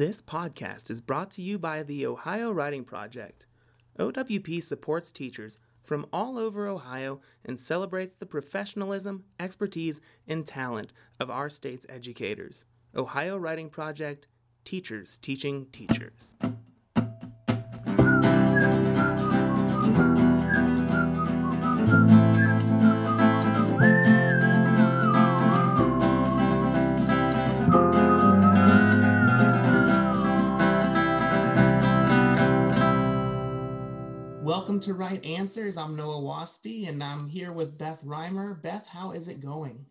This podcast is brought to you by the Ohio Writing Project. OWP supports teachers from all over Ohio and celebrates the professionalism, expertise, and talent of our state's educators. Ohio Writing Project, teachers teaching teachers. Welcome to Right Answers. I'm Noah Waspy and I'm here with Beth Rimer. Beth, how is it going?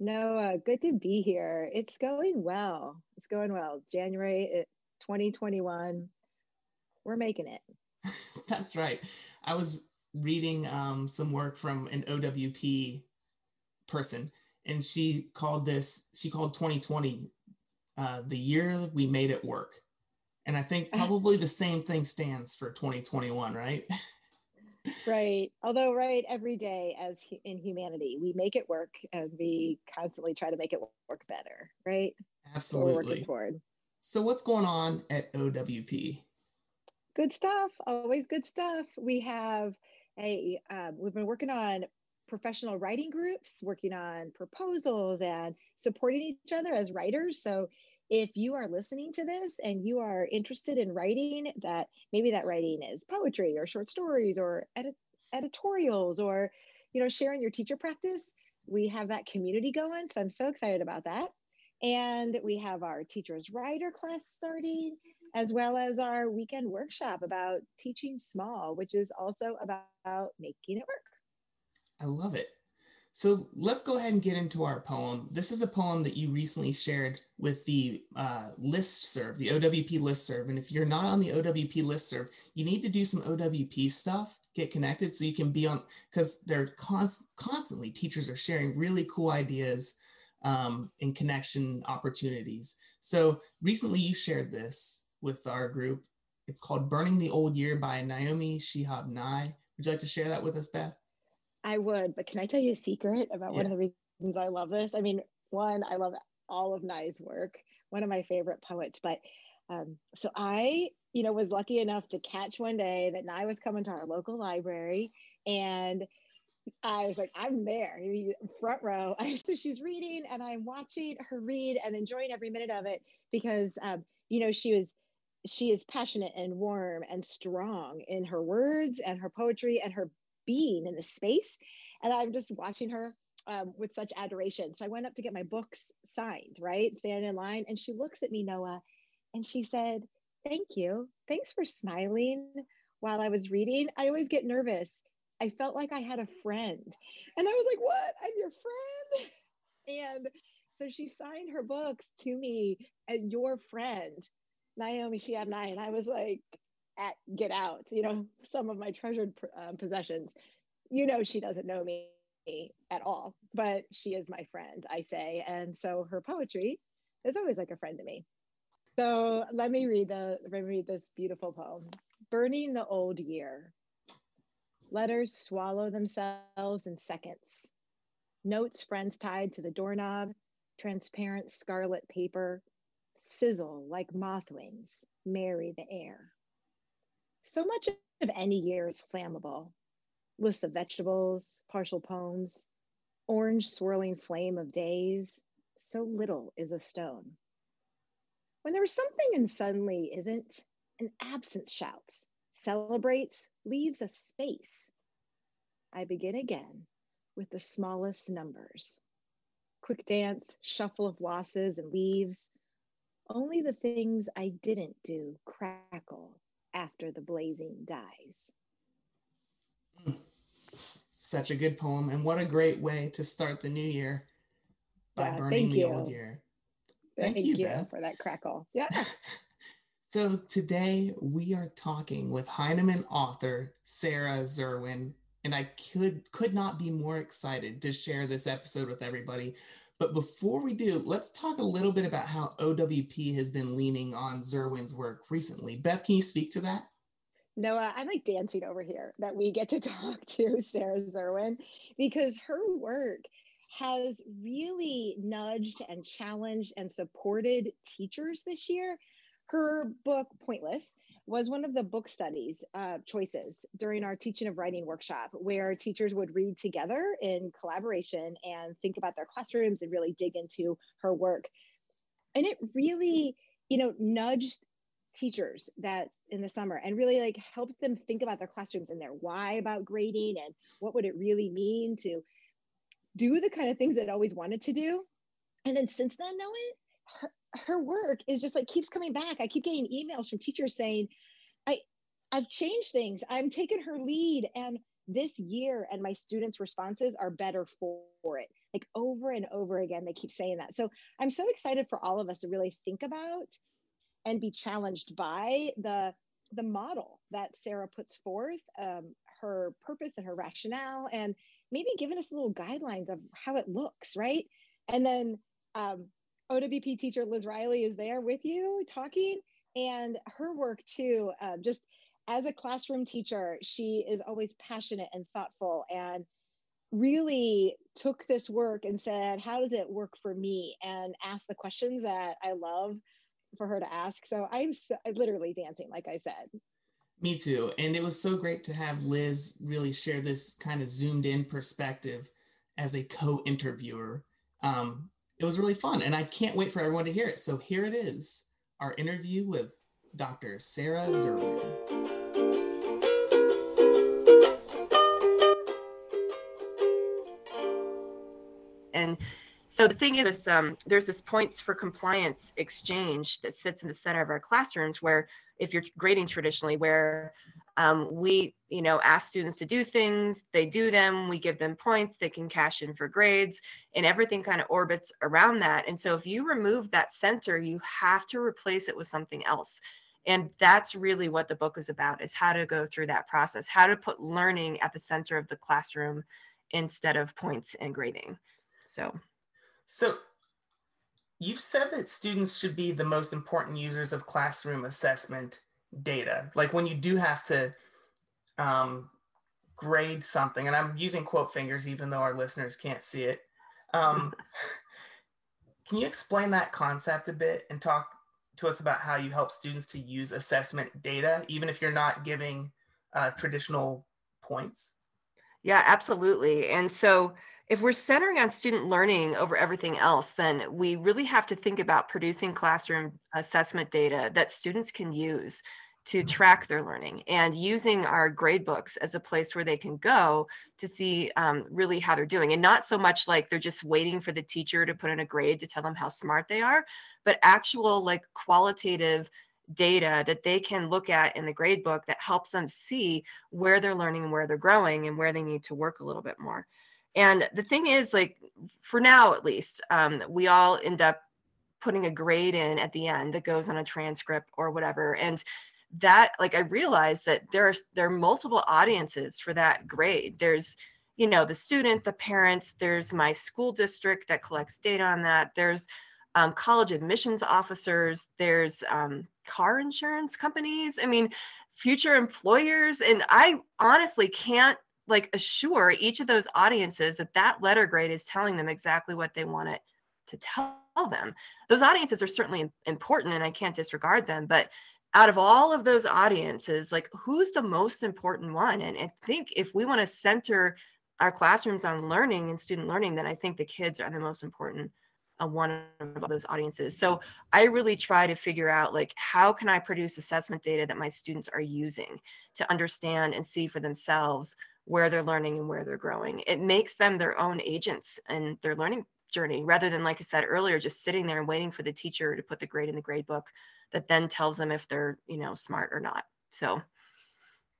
Noah, good to be here. It's going well. It's going well. January 2021, we're making it. That's right. I was reading um, some work from an OWP person, and she called this, she called 2020 uh, the year we made it work. And I think probably the same thing stands for 2021, right? right. Although, right, every day as in humanity, we make it work and we constantly try to make it work better, right? Absolutely. we're working toward. So, what's going on at OWP? Good stuff. Always good stuff. We have a, um, we've been working on professional writing groups, working on proposals and supporting each other as writers. So, if you are listening to this and you are interested in writing that maybe that writing is poetry or short stories or edit- editorials or you know sharing your teacher practice we have that community going. So i'm so excited about that. And we have our teachers writer class starting as well as our weekend workshop about teaching small which is also about making it work. I love it so let's go ahead and get into our poem. This is a poem that you recently shared with the uh, list serve, the OWP list serve. And if you're not on the OWP list serve, you need to do some OWP stuff, get connected so you can be on, because they're const- constantly, teachers are sharing really cool ideas um, and connection opportunities. So recently you shared this with our group. It's called Burning the Old Year by Naomi Shihab Nye. Would you like to share that with us, Beth? I would, but can I tell you a secret about yeah. one of the reasons I love this? I mean, one, I love all of Nye's work, one of my favorite poets. But um, so I, you know, was lucky enough to catch one day that Nye was coming to our local library and I was like, I'm there, front row. so she's reading, and I'm watching her read and enjoying every minute of it because, um, you know, she was, she is passionate and warm and strong in her words and her poetry and her being in the space. And I'm just watching her um, with such adoration. So I went up to get my books signed, right? Standing in line. And she looks at me, Noah, and she said, Thank you. Thanks for smiling while I was reading. I always get nervous. I felt like I had a friend. And I was like, What? I'm your friend? And so she signed her books to me as your friend, Naomi Shihab Nye. And I was like, at Get Out, you know, some of my treasured uh, possessions. You know, she doesn't know me at all, but she is my friend, I say. And so her poetry is always like a friend to me. So let me read the let me read this beautiful poem. Burning the old year. Letters swallow themselves in seconds. Notes friends tied to the doorknob, transparent scarlet paper, sizzle like moth wings, marry the air. So much of any year is flammable. Lists of vegetables, partial poems, orange swirling flame of days. So little is a stone. When there is something and suddenly isn't, an absence shouts, celebrates, leaves a space. I begin again with the smallest numbers. Quick dance, shuffle of losses and leaves. Only the things I didn't do crackle after the blazing dies. Such a good poem, and what a great way to start the new year by yeah, burning the you. old year. Thank, thank you, you Beth. for that crackle. Yeah. so today we are talking with Heinemann author Sarah Zerwin, and I could could not be more excited to share this episode with everybody. But before we do, let's talk a little bit about how OWP has been leaning on Zerwin's work recently. Beth, can you speak to that? Noah, I'm like dancing over here that we get to talk to Sarah Zerwin because her work has really nudged and challenged and supported teachers this year. Her book, Pointless, was one of the book studies uh, choices during our teaching of writing workshop, where teachers would read together in collaboration and think about their classrooms and really dig into her work. And it really, you know, nudged teachers that in the summer and really like helped them think about their classrooms and their why about grading and what would it really mean to do the kind of things that I always wanted to do. And then since then, knowing her, her work is just like keeps coming back. I keep getting emails from teachers saying, I I've changed things. I'm taking her lead and this year and my students' responses are better for, it. Like over and over again, they keep saying that. So I'm so excited for all of us to really think about and be challenged by the the model that Sarah puts forth, um, her purpose and her rationale, and maybe giving us little guidelines of how it looks, right? And then um, OWP teacher Liz Riley is there with you talking, and her work too. Uh, just as a classroom teacher, she is always passionate and thoughtful, and really took this work and said, "How does it work for me?" and asked the questions that I love for her to ask. So I'm so, literally dancing, like I said. Me too. And it was so great to have Liz really share this kind of zoomed in perspective as a co interviewer. Um, it was really fun, and I can't wait for everyone to hear it. So here it is our interview with Dr. Sarah Zerwin. And so the thing is, um, there's this points for compliance exchange that sits in the center of our classrooms where if you're grading traditionally, where um, we, you know, ask students to do things, they do them, we give them points, they can cash in for grades, and everything kind of orbits around that. And so if you remove that center, you have to replace it with something else. And that's really what the book is about is how to go through that process, how to put learning at the center of the classroom instead of points and grading. So so you've said that students should be the most important users of classroom assessment data. Like when you do have to um, grade something, and I'm using quote fingers even though our listeners can't see it. Um, can you explain that concept a bit and talk to us about how you help students to use assessment data, even if you're not giving uh, traditional points? Yeah, absolutely. And so if we're centering on student learning over everything else, then we really have to think about producing classroom assessment data that students can use to mm-hmm. track their learning and using our grade books as a place where they can go to see um, really how they're doing and not so much like they're just waiting for the teacher to put in a grade to tell them how smart they are but actual like qualitative data that they can look at in the grade book that helps them see where they're learning and where they're growing and where they need to work a little bit more and the thing is, like, for now at least, um, we all end up putting a grade in at the end that goes on a transcript or whatever. And that, like, I realized that there are there are multiple audiences for that grade. There's you know the student the parents there's my school district that collects data on that there's um, college admissions officers there's um, car insurance companies i mean future employers and i honestly can't like assure each of those audiences that that letter grade is telling them exactly what they want it to tell them. Those audiences are certainly important and I can't disregard them, but out of all of those audiences, like who's the most important one? And I think if we want to center our classrooms on learning and student learning, then I think the kids are the most important uh, one of those audiences. So I really try to figure out like how can I produce assessment data that my students are using to understand and see for themselves where they're learning and where they're growing. It makes them their own agents in their learning journey rather than, like I said earlier, just sitting there and waiting for the teacher to put the grade in the grade book that then tells them if they're, you know, smart or not. So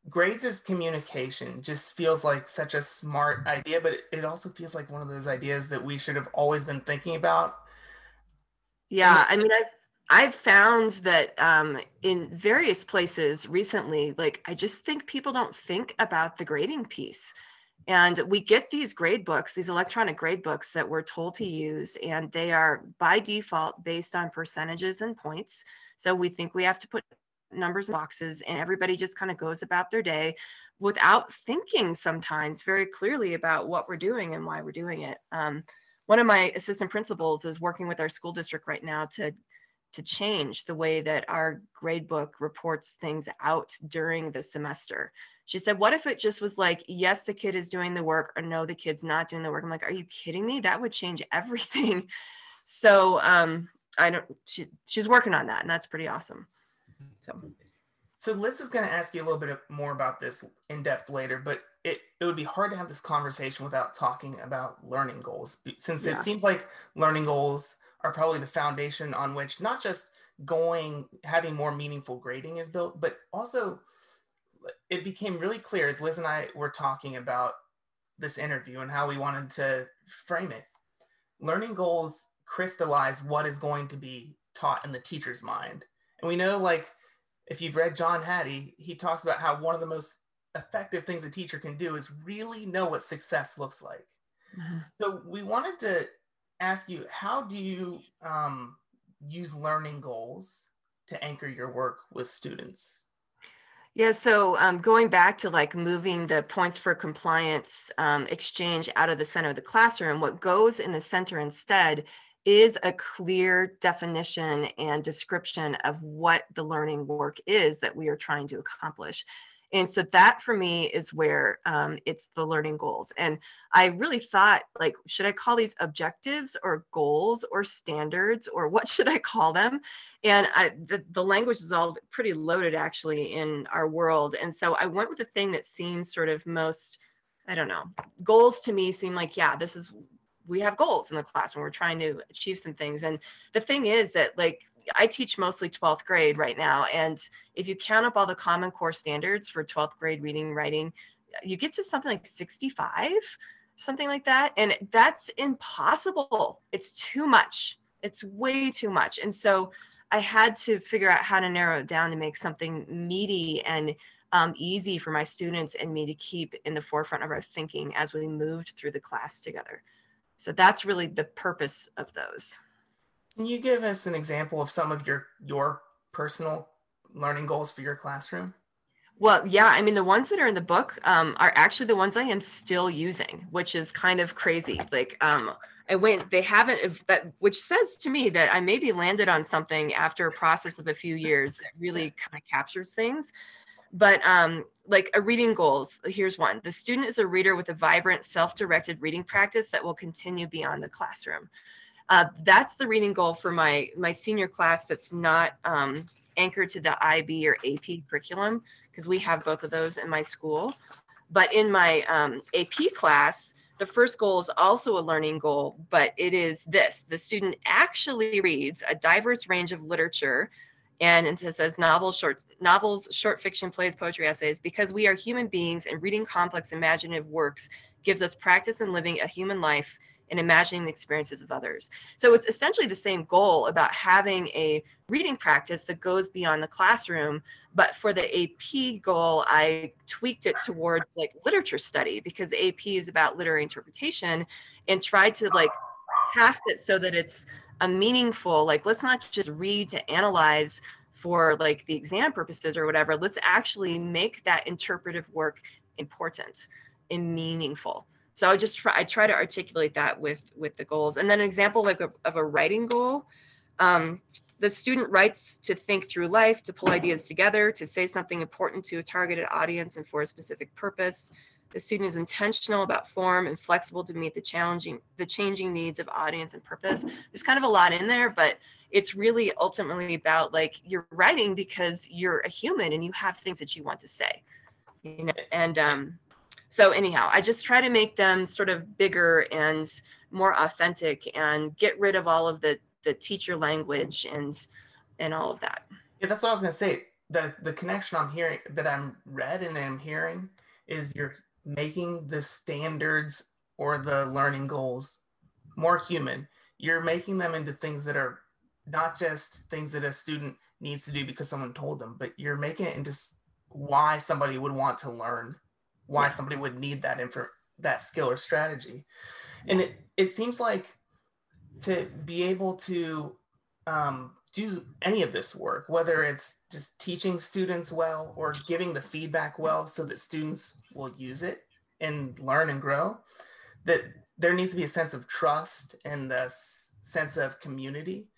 grades as communication just feels like such a smart idea, but it also feels like one of those ideas that we should have always been thinking about. Yeah, I mean, I've I've found that um, in various places recently, like I just think people don't think about the grading piece. And we get these grade books, these electronic grade books that we're told to use, and they are by default based on percentages and points. So we think we have to put numbers in boxes, and everybody just kind of goes about their day without thinking sometimes very clearly about what we're doing and why we're doing it. Um, one of my assistant principals is working with our school district right now to to change the way that our gradebook reports things out during the semester. She said, What if it just was like, yes, the kid is doing the work, or no, the kid's not doing the work? I'm like, Are you kidding me? That would change everything. So um, I don't, she, she's working on that, and that's pretty awesome. So, so Liz is going to ask you a little bit more about this in depth later, but it, it would be hard to have this conversation without talking about learning goals, since yeah. it seems like learning goals are probably the foundation on which not just going having more meaningful grading is built, but also it became really clear as Liz and I were talking about this interview and how we wanted to frame it. Learning goals crystallize what is going to be taught in the teacher's mind. And we know, like, if you've read John Hattie, he talks about how one of the most effective things a teacher can do is really know what success looks like. Mm-hmm. So we wanted to ask you how do you um, use learning goals to anchor your work with students? Yeah, so um, going back to like moving the points for compliance um, exchange out of the center of the classroom, what goes in the center instead is a clear definition and description of what the learning work is that we are trying to accomplish. And so that for me is where um, it's the learning goals. And I really thought, like, should I call these objectives or goals or standards or what should I call them? And I, the, the language is all pretty loaded actually in our world. And so I went with the thing that seems sort of most, I don't know, goals to me seem like, yeah, this is we have goals in the class when we're trying to achieve some things. And the thing is that like I teach mostly 12th grade right now. And if you count up all the Common Core standards for 12th grade reading, writing, you get to something like 65, something like that. And that's impossible. It's too much. It's way too much. And so I had to figure out how to narrow it down to make something meaty and um, easy for my students and me to keep in the forefront of our thinking as we moved through the class together. So that's really the purpose of those. Can you give us an example of some of your your personal learning goals for your classroom? Well, yeah, I mean the ones that are in the book um, are actually the ones I am still using, which is kind of crazy. Like um, I went, they haven't that, which says to me that I maybe landed on something after a process of a few years that really kind of captures things. But um, like a reading goals, here's one: the student is a reader with a vibrant, self-directed reading practice that will continue beyond the classroom. Uh, that's the reading goal for my my senior class that's not um, anchored to the IB or AP curriculum because we have both of those in my school. But in my um, AP class, the first goal is also a learning goal, but it is this the student actually reads a diverse range of literature. And it says novels, short novels, short fiction, plays, poetry, essays, because we are human beings and reading complex imaginative works gives us practice in living a human life and imagining the experiences of others. So it's essentially the same goal about having a reading practice that goes beyond the classroom. But for the AP goal, I tweaked it towards like literature study because AP is about literary interpretation and tried to like cast it so that it's a meaningful, like, let's not just read to analyze for like the exam purposes or whatever. Let's actually make that interpretive work important and meaningful so i just try i try to articulate that with with the goals. And then an example like a, of a writing goal um, the student writes to think through life to pull ideas together to say something important to a targeted audience and for a specific purpose. The student is intentional about form and flexible to meet the challenging the changing needs of audience and purpose. There's kind of a lot in there but it's really ultimately about like you're writing because you're a human and you have things that you want to say you know and um so anyhow i just try to make them sort of bigger and more authentic and get rid of all of the the teacher language and and all of that. Yeah that's what i was going to say. The the connection i'm hearing that i'm read and i'm hearing is you're making the standards or the learning goals more human. You're making them into things that are not just things that a student needs to do because someone told them but you're making it into why somebody would want to learn why somebody would need that info that skill or strategy and it, it seems like to be able to um, do any of this work whether it's just teaching students well or giving the feedback well so that students will use it and learn and grow that there needs to be a sense of trust and a sense of community.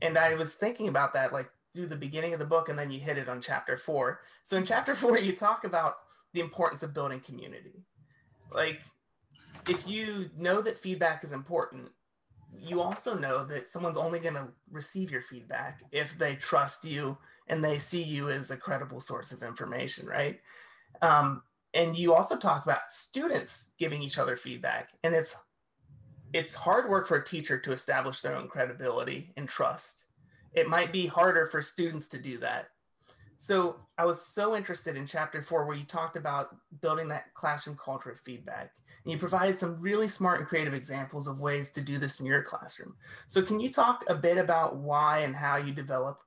And I was thinking about that like through the beginning of the book, and then you hit it on chapter four. So in chapter four, you talk about the importance of building community. Like, if you know that feedback is important, you also know that someone's only going to receive your feedback if they trust you and they see you as a credible source of information, right? Um, and you also talk about students giving each other feedback, and it's it's hard work for a teacher to establish their own credibility and trust. It might be harder for students to do that. So I was so interested in chapter four, where you talked about building that classroom culture of feedback. And you provided some really smart and creative examples of ways to do this in your classroom. So can you talk a bit about why and how you develop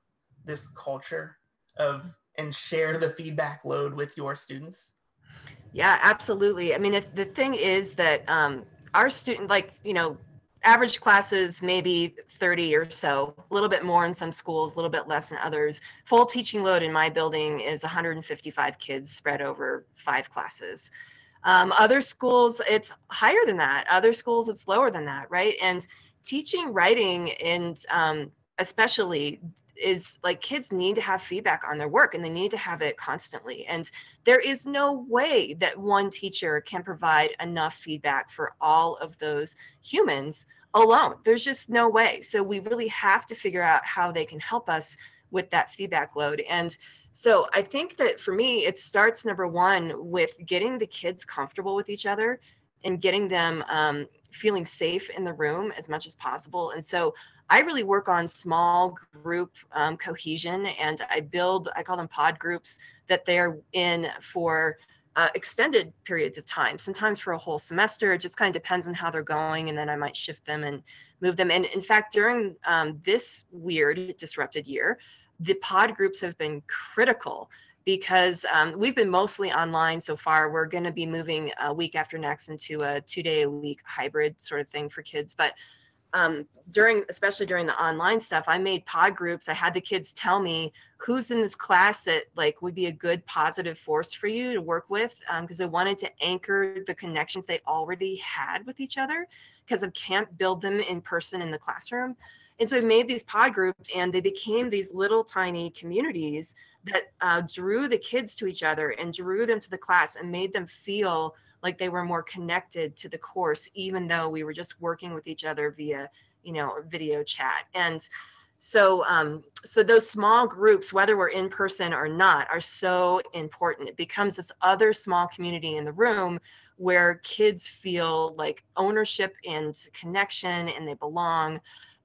this culture of and share the feedback load with your students? Yeah, absolutely. I mean, if the thing is that um, our student, like, you know, average classes maybe 30 or so a little bit more in some schools a little bit less in others. Full teaching load in my building is 155 kids spread over five classes. Um, other schools it's higher than that. Other schools it's lower than that right? And teaching writing and um, especially is like kids need to have feedback on their work and they need to have it constantly. And there is no way that one teacher can provide enough feedback for all of those humans alone. There's just no way. So we really have to figure out how they can help us with that feedback load. And so I think that for me, it starts number one with getting the kids comfortable with each other and getting them um, feeling safe in the room as much as possible. And so I really work on small group um, cohesion and I build, I call them pod groups that they're in for uh, extended periods of time, sometimes for a whole semester. It just kind of depends on how they're going. And then I might shift them and move them. And in fact, during um, this weird, disrupted year, the pod groups have been critical because um, we've been mostly online so far. We're going to be moving a week after next into a two day a week hybrid sort of thing for kids. But um, during, especially during the online stuff, I made pod groups. I had the kids tell me who's in this class that like would be a good positive force for you to work with because um, I wanted to anchor the connections they already had with each other because I can't build them in person in the classroom. And so I made these pod groups and they became these little tiny communities that uh, drew the kids to each other and drew them to the class and made them feel like they were more connected to the course, even though we were just working with each other via, you know, video chat. And so, um, so those small groups, whether we're in person or not, are so important. It becomes this other small community in the room where kids feel like ownership and connection and they belong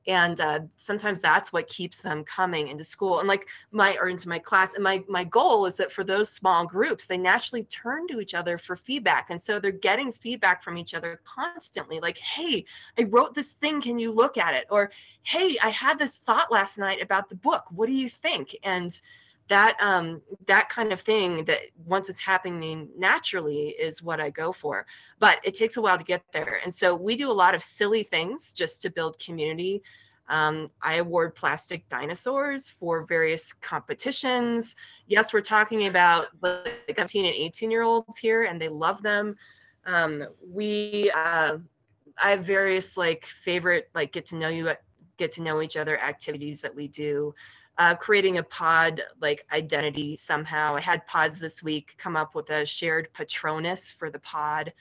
and uh, sometimes that's what keeps them coming into school and like my or into my class and my my goal is that for those small groups they naturally turn to each other for feedback and so they're getting feedback from each other constantly like hey i wrote this thing can you look at it? or hey i had this thought last night about the book what do you think? and that um that kind of thing that once it's happening naturally is what i go for. But it takes a while to get there. And so we do a lot of silly things just to build community. Um, i award plastic dinosaurs for various competitions. Yes we're talking about like 17 and 18 year olds here and they love them. Um, we uh, i have various like favorite like get to know you get to know each other activities that we do uh, creating a pod like identity somehow. I had pods this week come up with a shared patronus for the pod.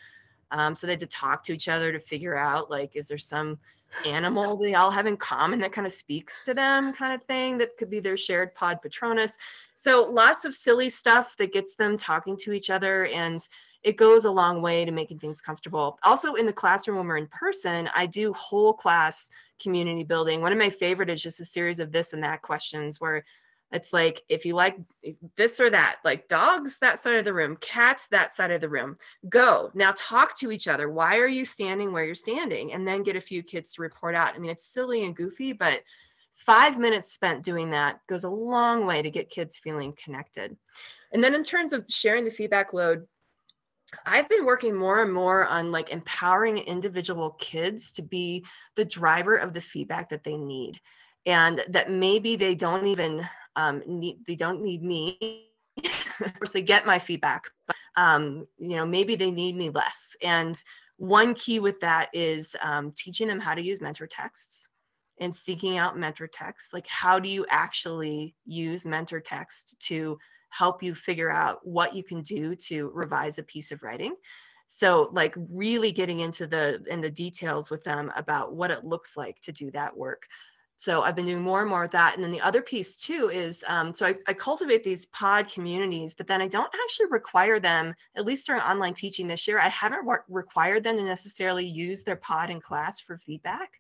Um, so they had to talk to each other to figure out like, is there some animal they all have in common that kind of speaks to them, kind of thing that could be their shared pod patronus. So lots of silly stuff that gets them talking to each other and it goes a long way to making things comfortable. Also in the classroom when we're in person, I do whole class community building. One of my favorite is just a series of this and that questions where it's like if you like this or that like dogs that side of the room cats that side of the room go. Now talk to each other. Why are you standing where you're standing? And then get a few kids to report out. I mean it's silly and goofy but five minutes spent doing that goes a long way to get kids feeling connected. And then in terms of sharing the feedback load I've been working more and more on like empowering individual kids to be the driver of the feedback that they need. And that maybe they don't even um, need, they don't need me. of course, they get my feedback, but um, you know, maybe they need me less. And one key with that is um, teaching them how to use mentor texts and seeking out mentor texts. Like, how do you actually use mentor text to help you figure out what you can do to revise a piece of writing? So, like, really getting into the in the details with them about what it looks like to do that work. So I've been doing more and more of that. And then the other piece too is um, so I, I, cultivate these pod communities, but then I don't actually require them, at least during online teaching this year, I haven't re- required them to necessarily use their pod in class for feedback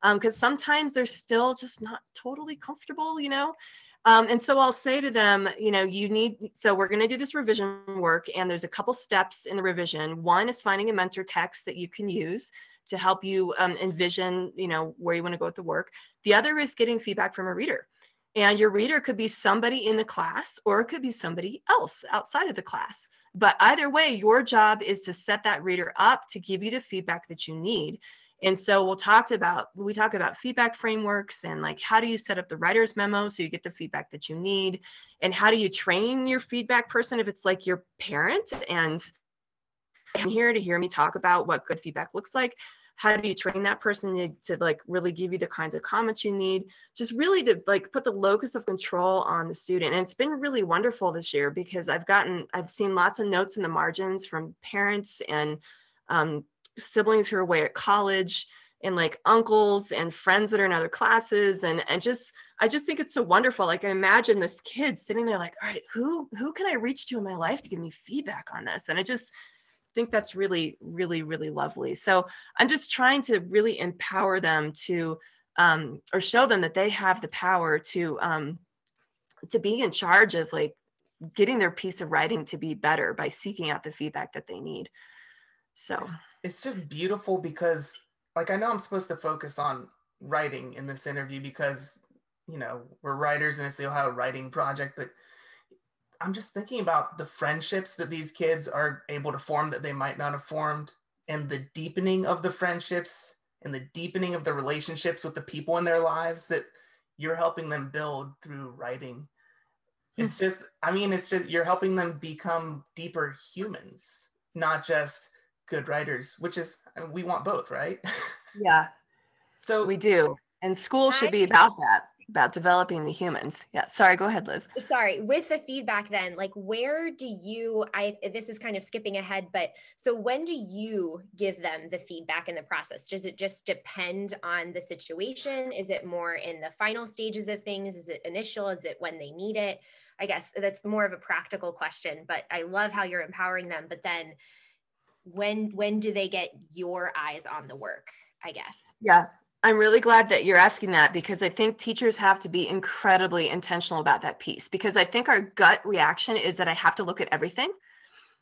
because um, sometimes they're still just not totally comfortable, you know. Um, and so I'll say to them, you know, you need, so we're going to do this revision work, and there's a couple steps in the revision. One is finding a mentor text that you can use to help you um, envision, you know, where you want to go with the work. The other is getting feedback from a reader. And your reader could be somebody in the class or it could be somebody else outside of the class. But either way, your job is to set that reader up to give you the feedback that you need. And so we'll talk about we talk about feedback frameworks and like how do you set up the writer's memo so you get the feedback that you need? And how do you train your feedback person if it's like your parent? And I'm here to hear me talk about what good feedback looks like. How do you train that person to, to like really give you the kinds of comments you need? Just really to like put the locus of control on the student. And it's been really wonderful this year because i've gotten i've seen lots of notes in the margins from parents and um, siblings who are away at college and like uncles and friends that are in other classes and and just i just think it's so wonderful like i imagine this kid sitting there like all right who who can i reach to in my life to give me feedback on this and I just think that's really, really, really lovely. So I'm just trying to really empower them to, um, or show them that they have the power to, um, to be in charge of like getting their piece of writing to be better by seeking out the feedback that they need. So it's, just beautiful because, like, I know I'm supposed to focus on writing in this interview because, you know, we're writers and it's the Ohio Writing Project, but I'm just thinking about the friendships that these kids are able to form that they might not have formed, and the deepening of the friendships and the deepening of the relationships with the people in their lives that you're helping them build through writing. It's hmm. just, I mean, it's just you're helping them become deeper humans, not just good writers, which is, I mean, we want both, right? Yeah. so we do. And school should be about that about developing the humans. Yeah. Sorry, go ahead, Liz. Sorry. With the feedback then, like where do you I this is kind of skipping ahead, but so when do you give them the feedback in the process? Does it just depend on the situation? Is it more in the final stages of things? Is it initial? Is it when they need it? I guess that's more of a practical question, but I love how you're empowering them, but then when when do they get your eyes on the work? I guess. Yeah. I'm really glad that you're asking that because I think teachers have to be incredibly intentional about that piece because I think our gut reaction is that I have to look at everything.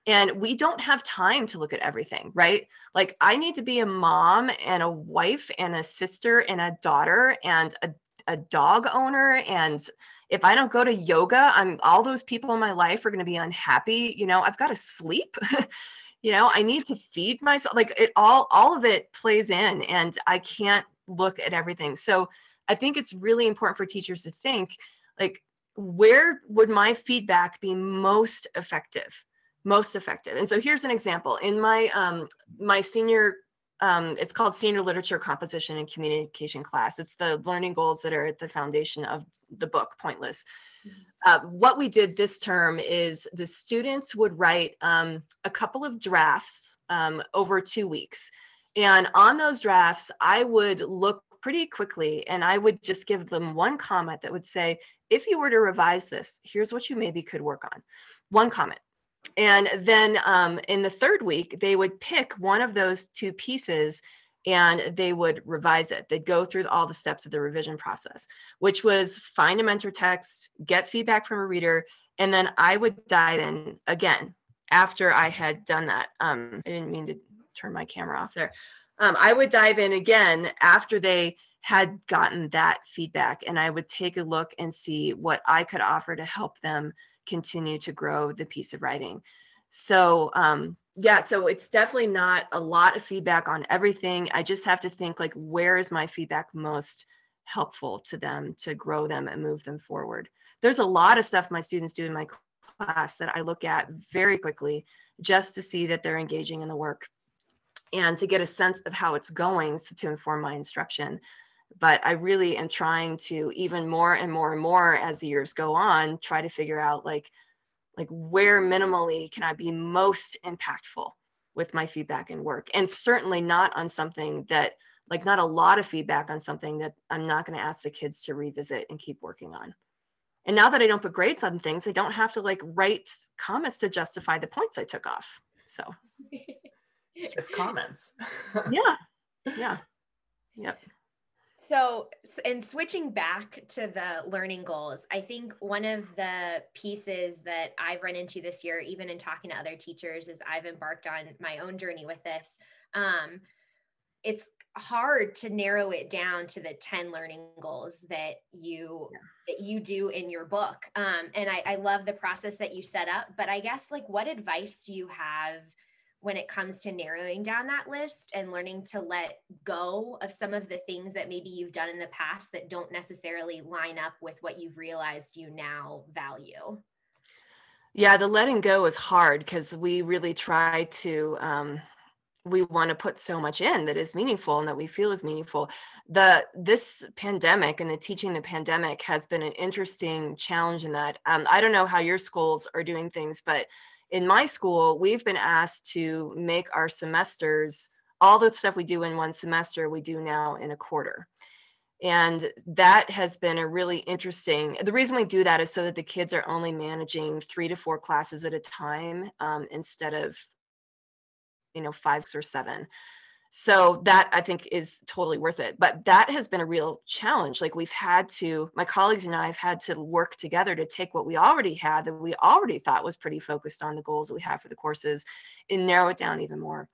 And we don't have time to look at everything, right? Like, I need to be a mom and a wife and a sister and a daughter and a, a dog owner. And if I don't go to yoga, I'm all those people in my life are going to be unhappy. You know, I've got to sleep. you know i need to feed myself like it all all of it plays in and i can't look at everything. So I think it's really important for teachers to think like, where would my feedback be most effective? Most effective. And so here's an example. In my um, my senior um, it's called senior literature composition and communication class it's the learning goals that are at the foundation of the book pointless. Uh, what we did this term is the students would write um, a couple of drafts um, over two weeks and on those drafts, I would look pretty quickly and I would just give them one comment that would say, if you were to revise this, here's what you maybe could work on. One comment. And then um, in the third week, they would pick one of those two pieces and they would revise it. They'd go through all the steps of the revision process, which was find a mentor text, get feedback from a reader, and then I would dive in again after I had done that. Um, I didn't mean to turn my camera off there. Um, I would dive in again after they had gotten that feedback and I would take a look and see what I could offer to help them continue to grow the piece of writing. So, um, yeah, so it's definitely not a lot of feedback on everything. I just have to think like, where is my feedback most helpful to them to grow them and move them forward? There's a lot of stuff my students do in my class that I look at very quickly just to see that they're engaging in the work and to get a sense of how it's going so to inform my instruction but i really am trying to even more and more and more as the years go on try to figure out like like where minimally can i be most impactful with my feedback and work? And certainly not on something that like not a lot of feedback on something that i'm not going to ask the kids to revisit and keep working on. And now that i don't put grades on things i don't have to like write comments to justify the points i took off so. It's just comments. Yeah. Yeah. Yep so, in switching back to the learning goals, I think one of the pieces that I've run into this year, even in talking to other teachers, as I've embarked on my own journey with this, um, it's hard to narrow it down to the 10 learning goals that you yeah. that you do in your book um, and I, I love the process that you set up but i guess like what advice do you have when it comes to narrowing down that list and learning to let go of some of the things that maybe you've done in the past that don't necessarily line up with what you've realized you now value? Yeah, the letting go is hard because we really try to um, we want to put so much in that is meaningful and that we feel is meaningful the this pandemic and the teaching the pandemic has been an interesting challenge in that um, i don't know how your schools are doing things but in my school, we've been asked to make our semesters, all the stuff we do in one semester, we do now in a quarter. And that has been a really interesting. The reason we do that is so that the kids are only managing three to four classes at a time um, instead of, you know, five or seven so that i think is totally worth it. But that has been a real challenge. Like we've had to my colleagues and i have had to work together to take what we already had that we already thought was pretty focused on the goals that we have for the courses and narrow it down even more.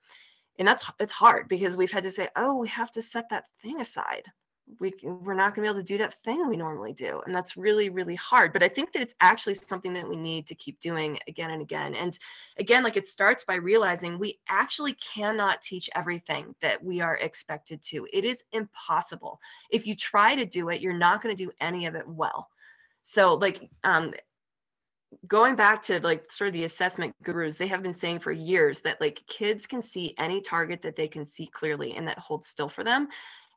And that's it's hard because we've had to say oh we have to set that thing aside we we're not going to be able to do that thing we normally do and that's really really hard but i think that it's actually something that we need to keep doing again and again and again like it starts by realizing we actually cannot teach everything that we are expected to it is impossible if you try to do it you're not going to do any of it well so like um going back to like sort of the assessment gurus they have been saying for years that like kids can see any target that they can see clearly and that holds still for them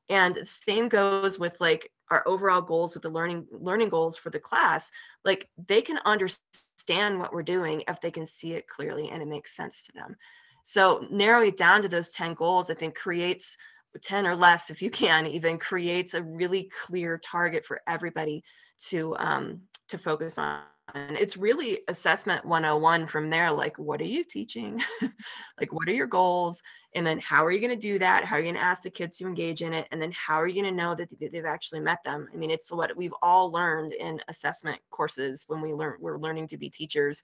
and the same goes with like our overall goals with the learning learning goals for the class. Like they can understand what we're doing if they can see it clearly and it makes sense to them. So narrowing it down to those 10 goals i think creates 10 or less if you can even creates a really clear target for everybody to um, to focus on. And it's really assessment 101 from there like what are you teaching? Like what are your goals and then how are you going to do that how are you going to ask the kids to engage in it and then how are you going to know that they've actually met them i mean it's what we've all learned in assessment courses when we learn we're learning to be teachers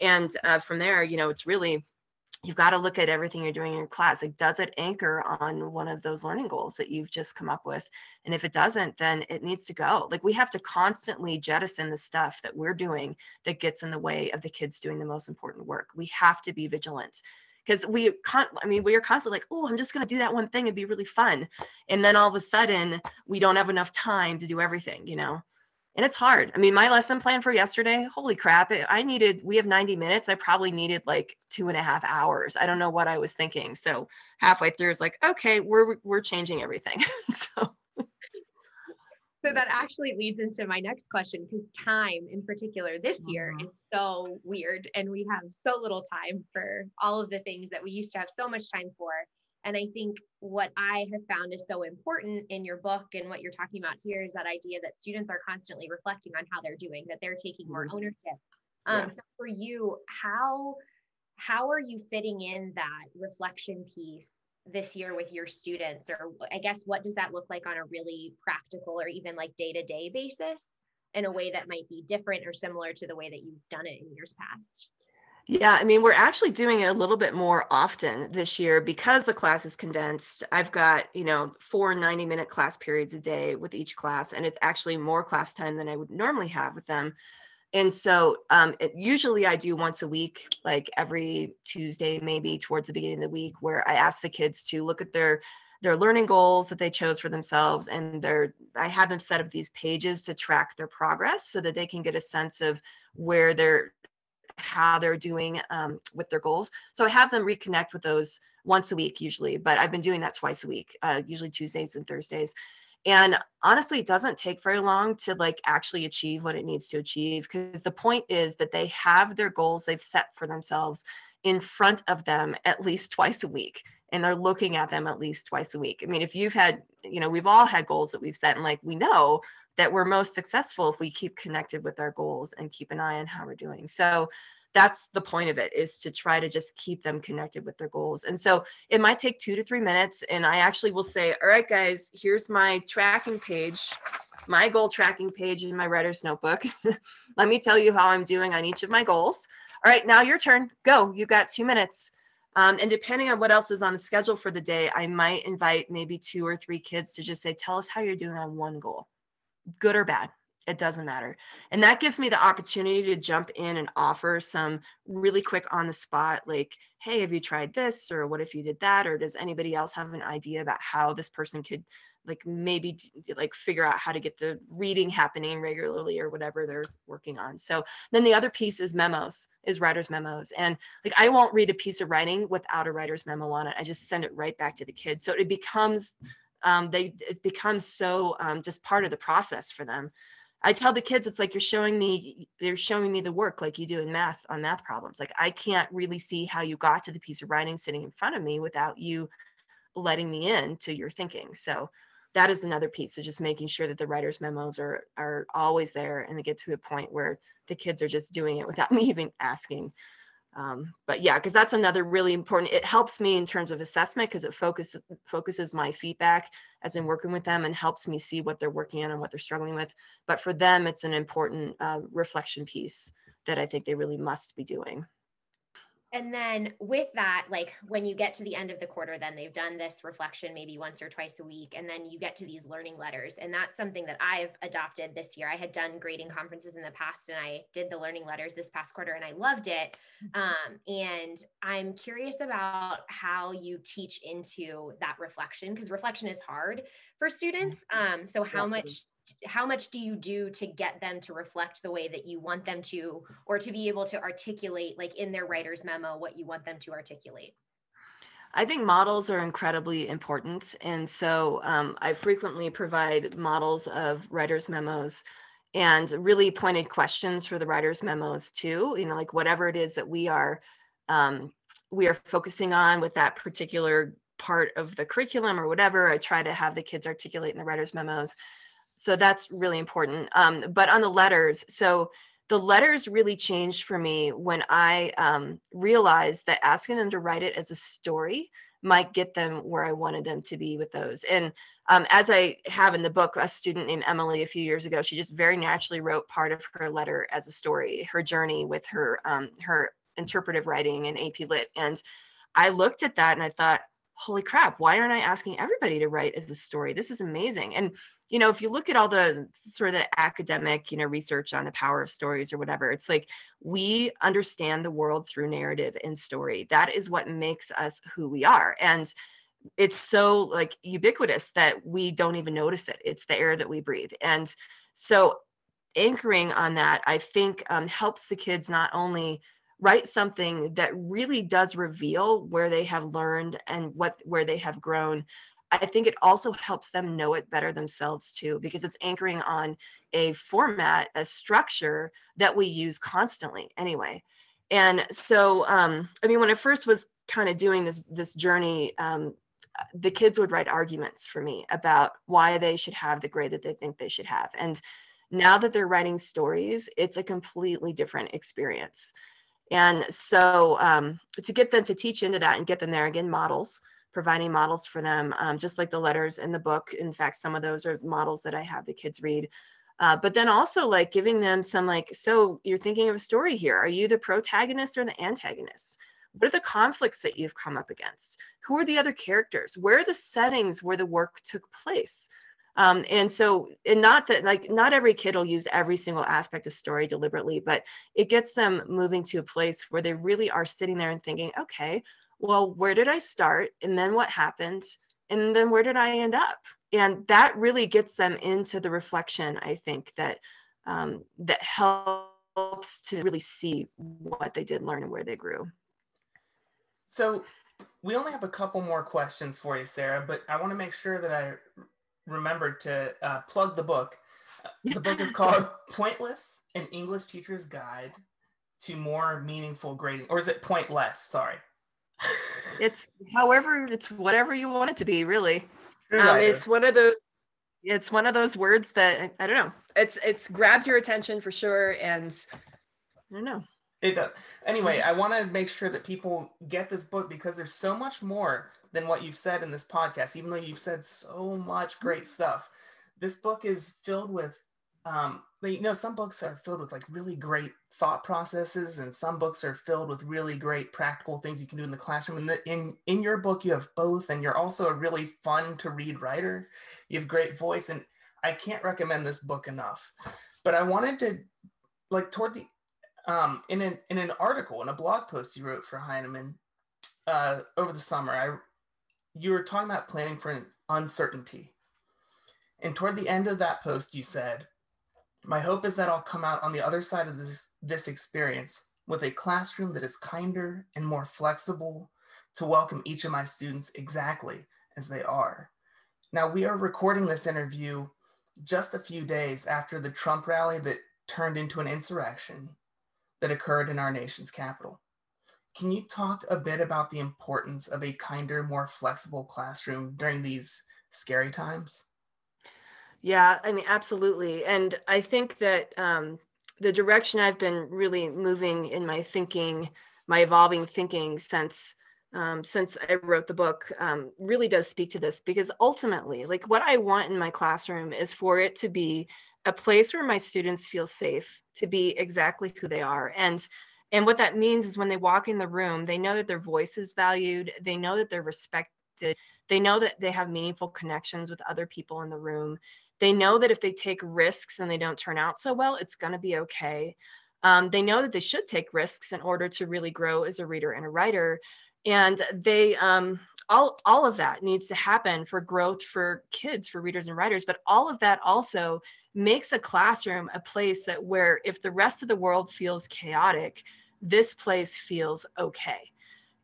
and uh, from there you know it's really you've got to look at everything you're doing in your class. Like, does it anchor on one of those learning goals that you've just come up with? And if it doesn't, then it needs to go. Like, we have to constantly jettison the stuff that we're doing that gets in the way of the kids doing the most important work. We have to be vigilant because we can't i mean we are constantly like oh i'm just going to do that one thing it'd be really fun and then all of a sudden we don't have enough time to do everything you know and it's hard. I mean, my lesson plan for yesterday, holy crap, I needed, we have 90 minutes. I probably needed like two and a half hours. I don't know what I was thinking. So halfway through, it's like, okay, we're, we're changing everything. so. So that actually leads into my next question because time in particular this year mm-hmm. is so weird and we have so little time for all of the things that we used to have so much time for. And I think what I have found is so important in your book and what you're talking about here is that idea that students are constantly reflecting on how they're doing, that they're taking more mm-hmm. ownership. Um, yeah. So for you, how how are you fitting in that reflection piece this year with your students, or I guess what does that look like on a really practical or even like day to day basis in a way that might be different or similar to the way that you've done it in years past? Yeah, I mean, we're actually doing it a little bit more often this year because the class is condensed. I've got, you know, four 90 minute class periods a day with each class, and it's actually more class time than I would normally have with them. And so, um, it, usually I do once a week, like every Tuesday, maybe towards the beginning of the week, where I ask the kids to look at their their learning goals that they chose for themselves and their i have them set up these pages to track their progress so that they can get a sense of where they're how they're doing um, with their goals. So I have them reconnect with those once a week usually, but I've been doing that twice a week, uh, usually Tuesdays and Thursdays. And honestly, it doesn't take very long to like actually achieve what it needs to achieve because the point is that they have their goals they've set for themselves in front of them at least twice a week and they're looking at them at least twice a week. I mean, if you've had, you know, we've all had goals that we've set and like we know that we're most successful if we keep connected with our goals and keep an eye on how we're doing. So that's the point of it is to try to just keep them connected with their goals. And so it might take two to three minutes. And I actually will say, all right, guys, here's my tracking page, my goal tracking page in my writer's notebook. Let me tell you how I'm doing on each of my goals. All right, now your turn. Go. You've got two minutes. Um, and depending on what else is on the schedule for the day, I might invite maybe two or three kids to just say, tell us how you're doing on one goal, good or bad it doesn't matter. And that gives me the opportunity to jump in and offer some really quick on the spot, like, hey, have you tried this? Or what if you did that? Or does anybody else have an idea about how this person could like maybe like figure out how to get the reading happening regularly or whatever they're working on. So then the other piece is memos, is writer's memos. And like I won't read a piece of writing without a writer's memo on it. I just send it right back to the kids. So it becomes um, they it becomes so um, just part of the process for them I tell the kids it's like you're showing me they're showing me the work like you do in math on math problems. Like I can't really see how you got to the piece of writing sitting in front of me without you letting me in to your thinking. So that is another piece of just making sure that the writer's memos are are always there and they get to a point where the kids are just doing it without me even asking um, but yeah because that's another really important it helps me in terms of assessment because it focuses focuses my feedback as i'm working with them and helps me see what they're working on and what they're struggling with. But for them it's an important uh, reflection piece that i think they really must be doing and then with that, like when you get to the end of the quarter, then they've done this reflection maybe once or twice a week. And then you get to these learning letters. And that's something that I've adopted this year. I had done grading conferences in the past and I did the learning letters this past quarter and I loved it. Mm-hmm. Um, and I'm curious about how you teach into that reflection because reflection is hard for students. Um, so how much how much do you do to get them to reflect the way that you want them to or to be able to articulate like in their writer's memo what you want them to articulate I think models are incredibly important. And so um, I frequently provide models of writer's memos and really pointed questions for the writer's memos too. You know, like whatever it is that we are um, we are focusing on with that particular part of the curriculum or whatever. I try to have the kids articulate in the writer's memos so that's really important. Um, but on the letters so the letters really changed for me when i um, realized that asking them to write it as a story might get them where i wanted them to be with those. And um, as i have in the book a student named emily a few years ago she just very naturally wrote part of her letter as a story her journey with her um, her interpretive writing and ap lit. And i looked at that and i thought holy crap why aren't i asking everybody to write as a story? This is amazing. And you know if you look at all the sort of the academic you know research on the power of stories or whatever it's like we understand the world through narrative and story. That is what makes us who we are. And it's so like ubiquitous that we don't even notice it. It's the air that we breathe. And so anchoring on that i think um, helps the kids not only write something that really does reveal where they have learned and what where they have grown I think it also helps them know it better themselves too, because it's anchoring on a format, a structure that we use constantly anyway. And so, um, I mean, when I first was kind of doing this this journey, um, the kids would write arguments for me about why they should have the grade that they think they should have. And now that they're writing stories, it's a completely different experience. And so, um, to get them to teach into that and get them there again, models providing models for them, um, just like the letters in the book. In fact, some of those are models that I have the kids read. Uh, but then also like giving them some like, so you're thinking of a story here. Are you the protagonist or the antagonist? What are the conflicts that you've come up against? Who are the other characters? Where are the settings where the work took place? Um, and so, and not that like not every kid will use every single aspect of story deliberately, but it gets them moving to a place where they really are sitting there and thinking, okay, well, where did I start? And then what happened? And then where did I end up? And that really gets them into the reflection, I think, that um, that helps to really see what they did learn and where they grew. So we only have a couple more questions for you, Sarah, but I want to make sure that I remembered to uh, plug the book. The book is called Pointless An English Teacher's Guide to More Meaningful Grading, or is it Pointless? Sorry. It's however, it's whatever you want it to be, really. Um, it's one of those it's one of those words that I don't know. It's it's grabs your attention for sure, and I don't know. It does. Anyway, I want to make sure that people get this book because there's so much more than what you've said in this podcast. Even though you've said so much great stuff, this book is filled with. Um, you know, some books are filled with like really great thought processes, and some books are filled with really great practical things you can do in the classroom. And the, in in your book, you have both, and you're also a really fun to read writer you have great voice, and I can't recommend this book enough. But I wanted to, like, toward the um, in an in an article in a blog post you wrote for Heinemann uh, over the summer, I you were talking about planning for an uncertainty, and toward the end of that post, you said, "My hope is that I'll come out on the other side of this this experience with a classroom that is kinder and more flexible to welcome each of my students exactly as they are." Now, we are recording this interview just a few days after the Trump rally that turned into an insurrection that occurred in our nation's capital. Can you talk a bit about the importance of a kinder, more flexible classroom during these scary times? Yeah, I mean, absolutely. And I think that um, the direction I've been really moving in my thinking, my evolving thinking since um, since I wrote the book um, really does speak to this because ultimately, like what I want in my classroom is for it to be a place where my students feel safe to be exactly who they are. And and what that means is when they walk in the room, they know that their voice is valued, they know that they're respected, they know that they have meaningful connections with other people in the room. They know that if they take risks and they don't turn out so well, it's going to be okay. Um, they know that they should take risks in order to really grow as a reader and a writer. And they um, all all of that needs to happen for growth for kids for readers and writers. But all of that also makes a classroom a place that where if the rest of the world feels chaotic this place feels okay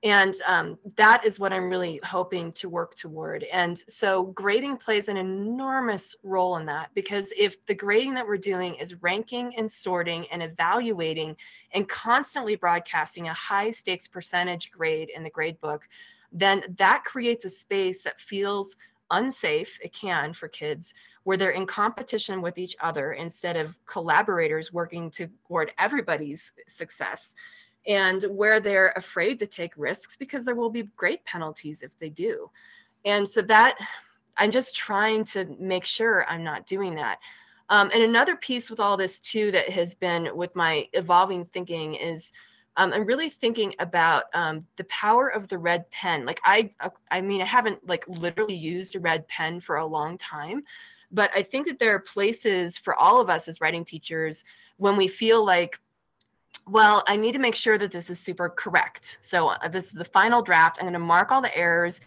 and um, that is what i'm really hoping to work toward. And so grading plays an enormous role in that because if the grading that we're doing is ranking and sorting and evaluating and constantly broadcasting a high stakes percentage grade in the grade book then that creates a space that feels unsafe it can for kids where they're in competition with each other instead of collaborators working toward everybody's success and where they're afraid to take risks because there will be great penalties if they do. And so that I'm just trying to make sure I'm not doing that. Um, and another piece with all this too that has been with my evolving thinking is um, I'm really thinking about um, the power of the red pen. Like I, I mean, I haven't like literally used a red pen for a long time, but I think that there are places for all of us as writing teachers when we feel like well, I need to make sure that this is super correct. So uh, this is the final draft. I'm going to mark all the errors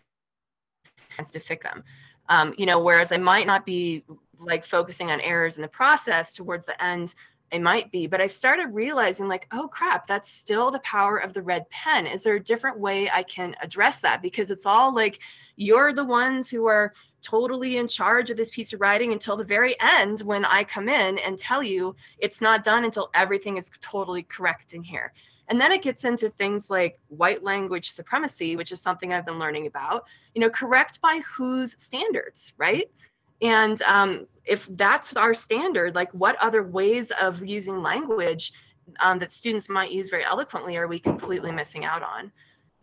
and to fix them. Um, you know, whereas I might not be like focusing on errors in the process towards the end, I might be, but I started realizing like, oh crap, that's still the power of the red pen. Is there a different way I can address that? Because it's all like you're the ones who are totally in charge of this piece of writing until the very end when I come in and tell you it's not done until everything is totally correct in here. And then it gets into things like white language supremacy, which is something I've been learning about. You know, correct by whose standards, right? And um, if that's our standard, like what other ways of using language um, that students might use very eloquently are we completely missing out on?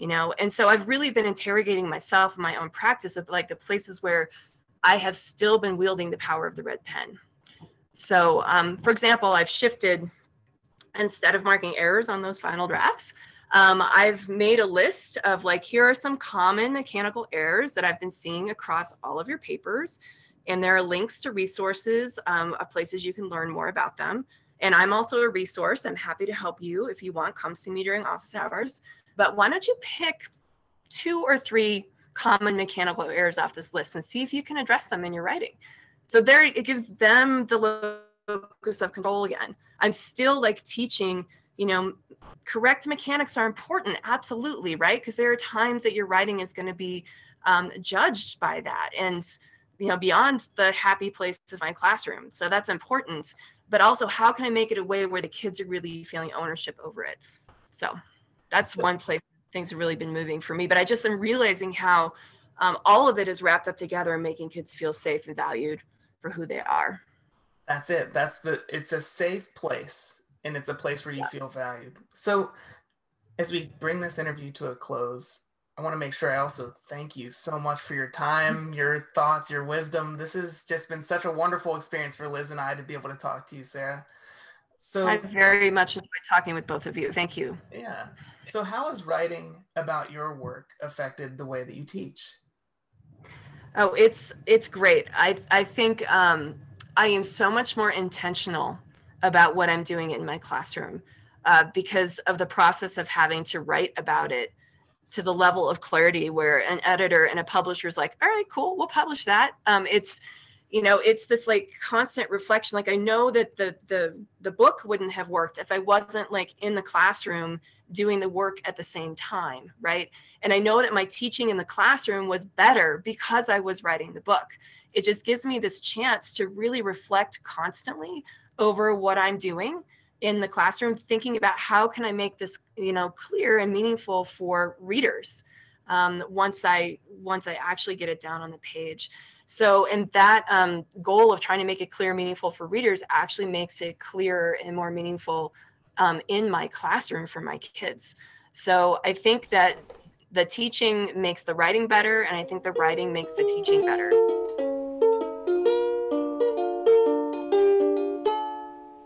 You know? And so i've really been interrogating myself my own practice of like the places where i have still been wielding the power of the red pen. So um, for example i've shifted instead of marking errors on those final drafts um, i've made a list of like here are some common mechanical errors that i've been seeing across all of your papers and there are links to resources um, of places you can learn more about them. And i'm also a resource. I'm happy to help you if you want. Come see me during office hours but why don't you pick two or three common mechanical errors off this list and see if you can address them in your writing. So there it gives them the locus of control again. I'm still like teaching, you know, correct mechanics are important, absolutely, right? Because there are times that your writing is going to be um, judged by that. And you know beyond the happy place of my classroom so that's important but also how can i make it a way where the kids are really feeling ownership over it so that's one place things have really been moving for me but i just am realizing how um, all of it is wrapped up together and making kids feel safe and valued for who they are that's it that's the it's a safe place and it's a place where you yeah. feel valued so as we bring this interview to a close I want to make sure I also thank you so much for your time, your thoughts, your wisdom. This has just been such a wonderful experience for Liz and I to be able to talk to you, Sarah. So I very much enjoyed talking with both of you. Thank you. Yeah. So how has writing about your work affected the way that you teach? Oh, it's it's great. I I think um, I am so much more intentional about what I'm doing in my classroom uh, because of the process of having to write about it to the level of clarity where an editor and a publisher is like, all right, cool, we'll publish that. Um, it's, you know, it's this like constant reflection. Like I know that the the the book wouldn't have worked if I wasn't like in the classroom doing the work at the same time, right? And I know that my teaching in the classroom was better because I was writing the book. It just gives me this chance to really reflect constantly over what I'm doing in the classroom thinking about how can i make this you know clear and meaningful for readers um, once i once i actually get it down on the page so and that um, goal of trying to make it clear meaningful for readers actually makes it clearer and more meaningful um, in my classroom for my kids. So i think that the teaching makes the writing better and i think the writing makes the teaching better.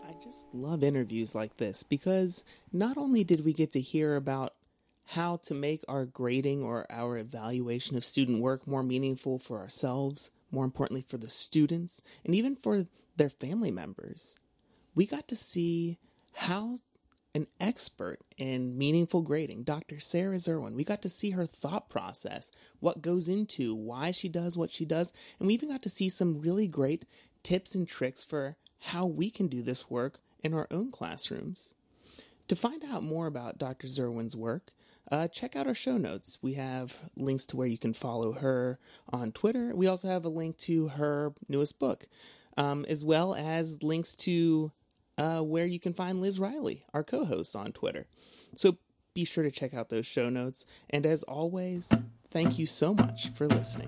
I just love interviews like this because not only did we get to hear about how to make our grading or our evaluation of student work more meaningful for ourselves, more importantly for the students, and even for their family members, we got to see how an expert in meaningful grading, Dr. Sarah Zerwin. We got to see her thought process, what goes into why she does what she does, and we even got to see some really great tips and tricks for how we can do this work in our own classrooms. To find out more about Dr. Zerwin's work, uh, check out our show notes. We have links to where you can follow her on Twitter. We also have a link to her newest book, um, as well as links to uh, where you can find Liz Riley, our co host, on Twitter. So be sure to check out those show notes. And as always, thank you so much for listening.